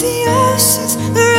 the oceans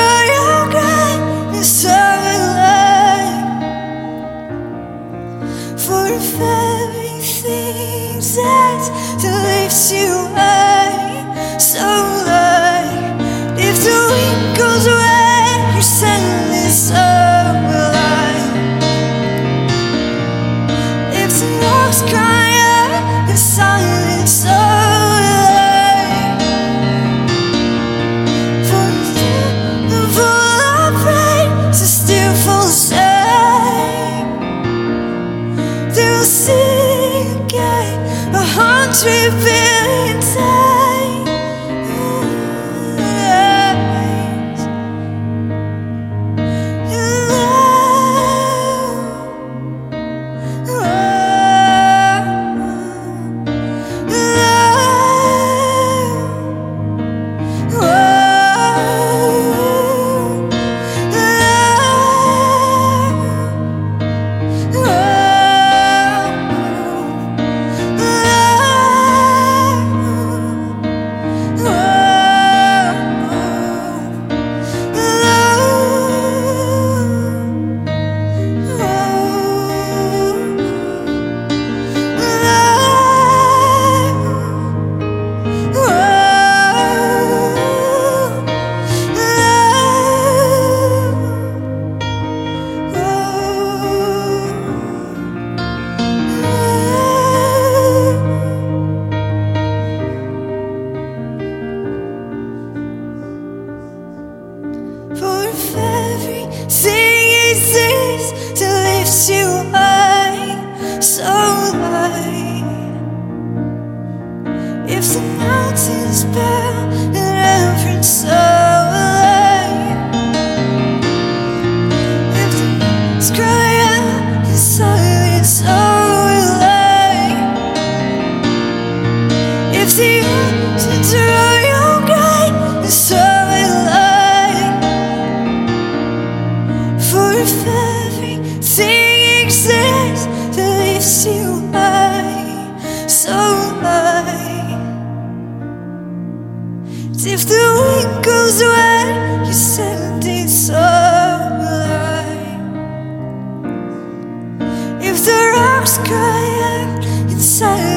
you send it. If the rocks cry out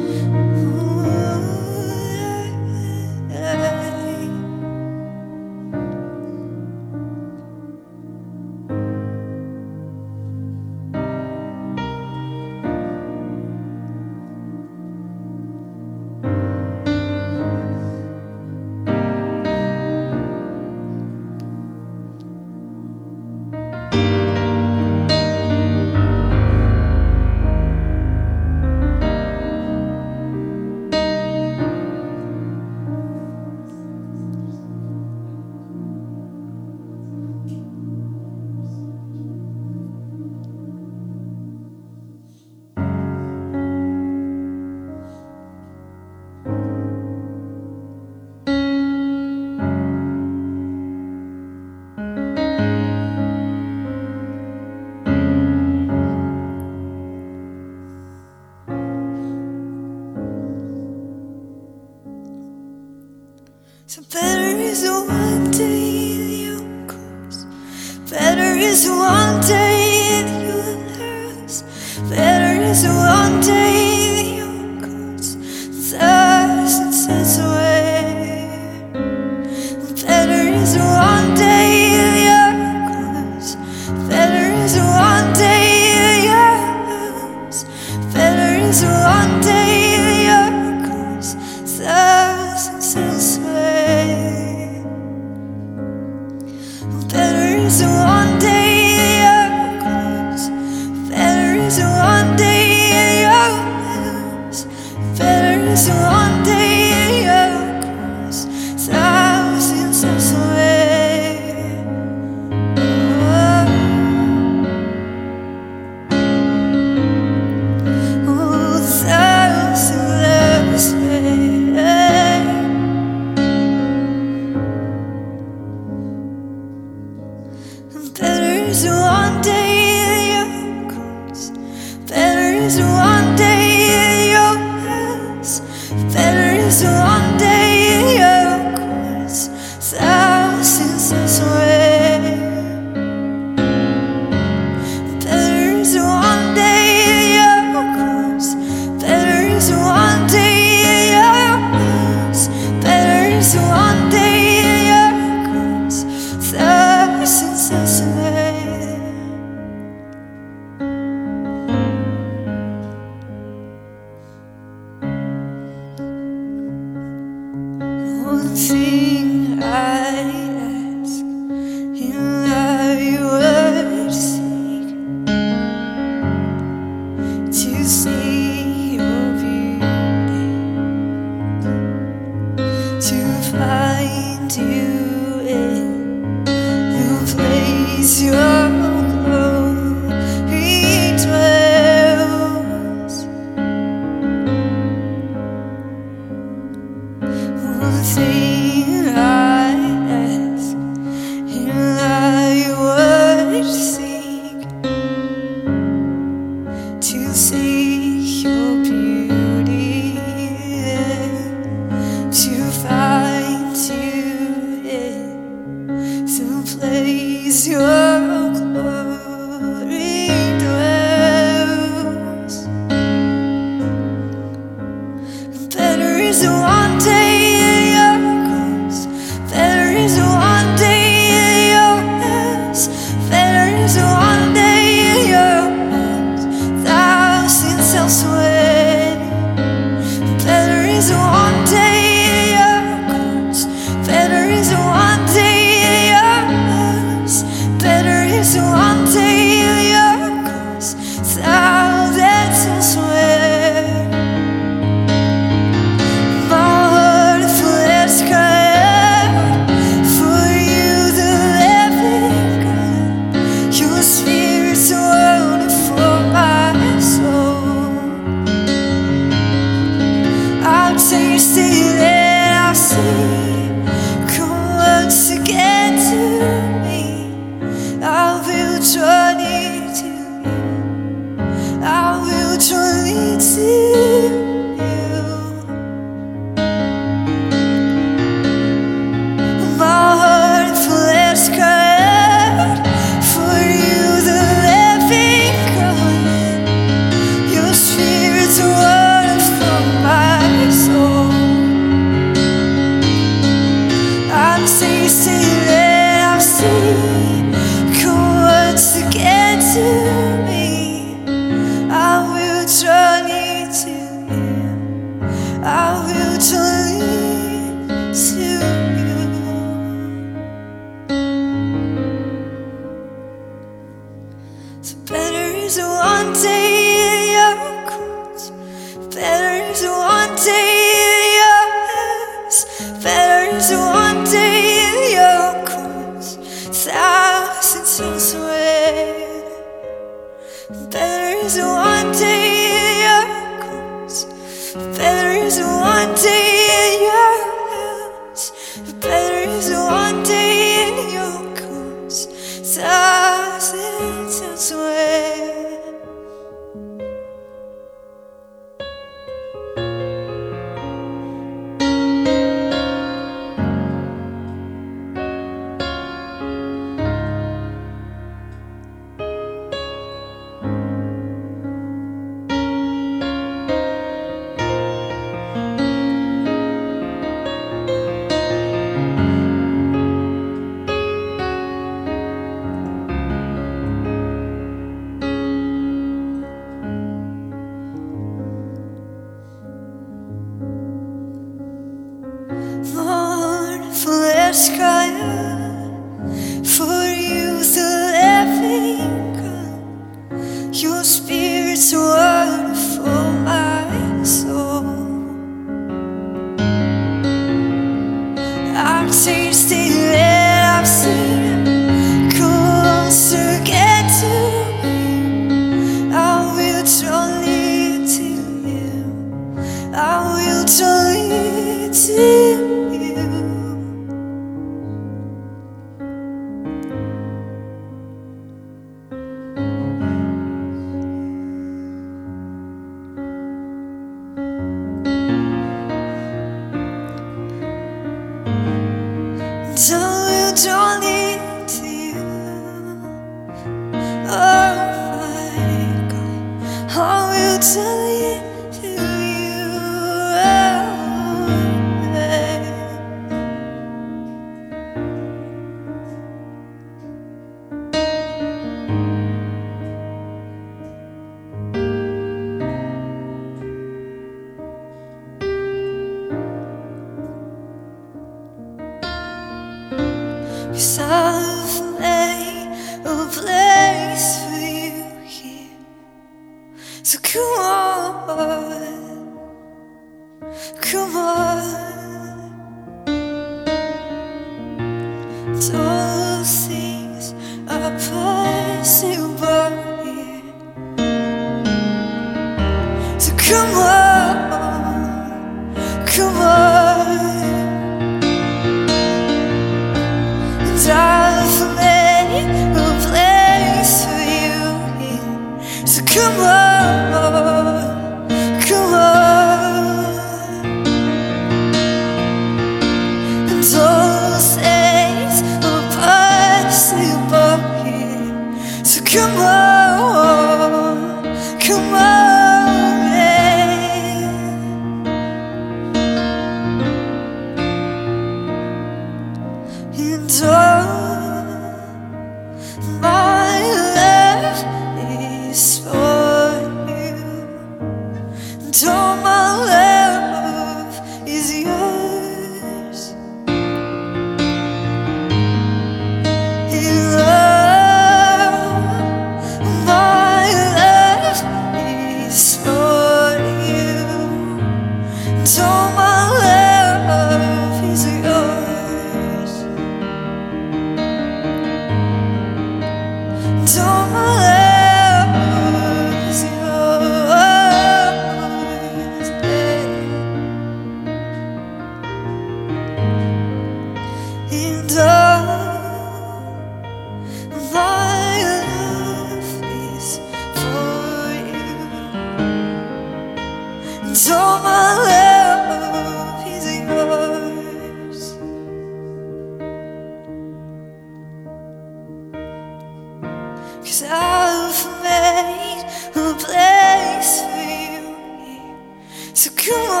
Cause I've made a place for you. So come on.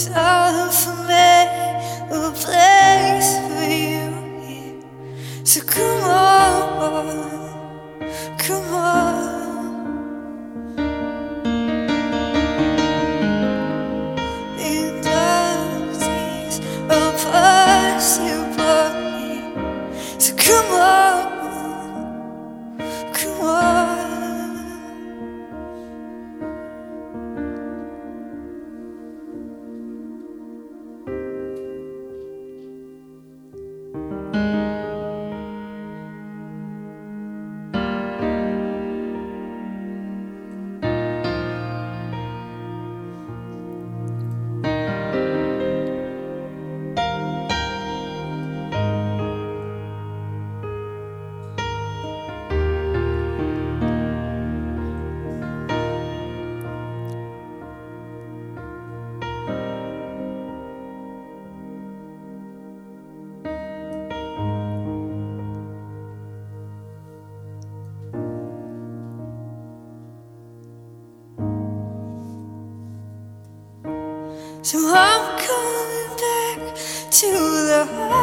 so So I'm coming back to the heart.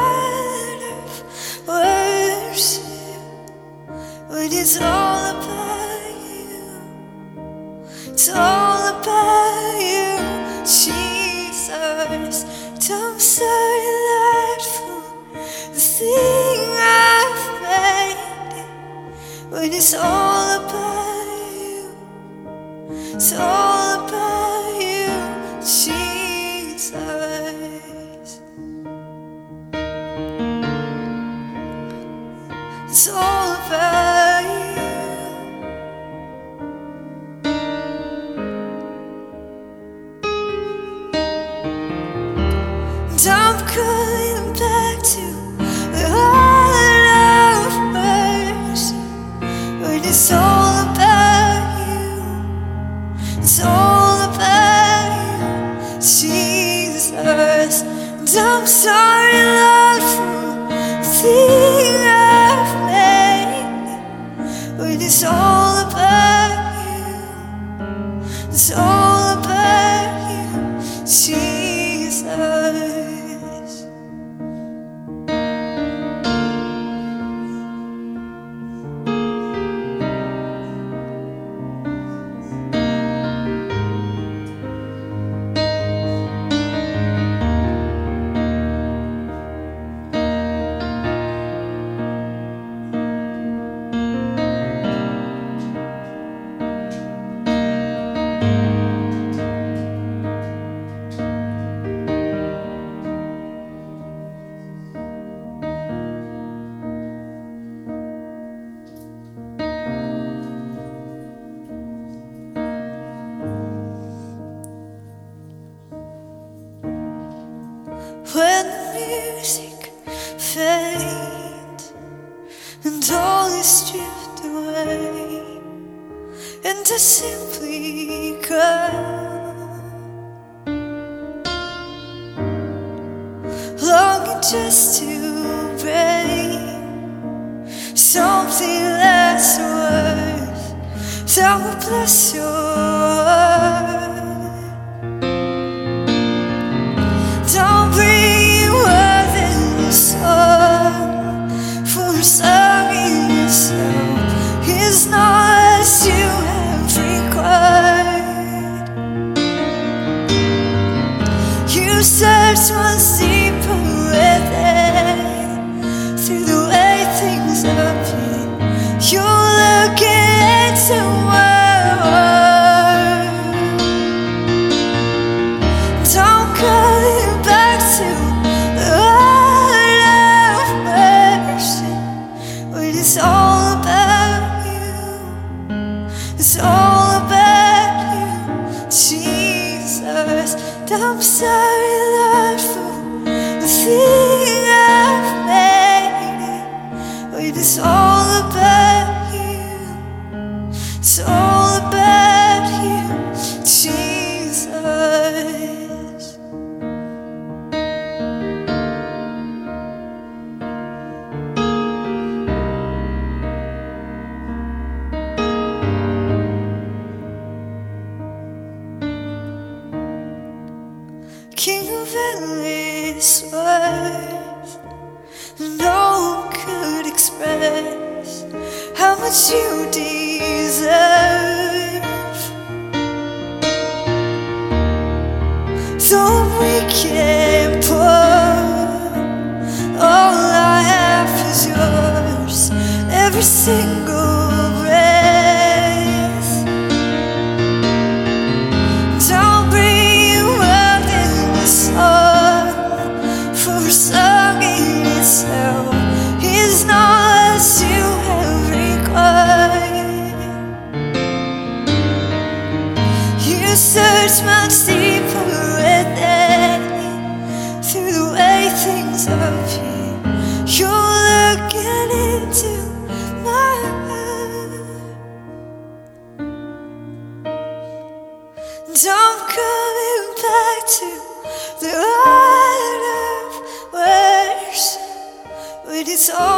everything I've made will all. just to bring something less worth that would bless your. Worship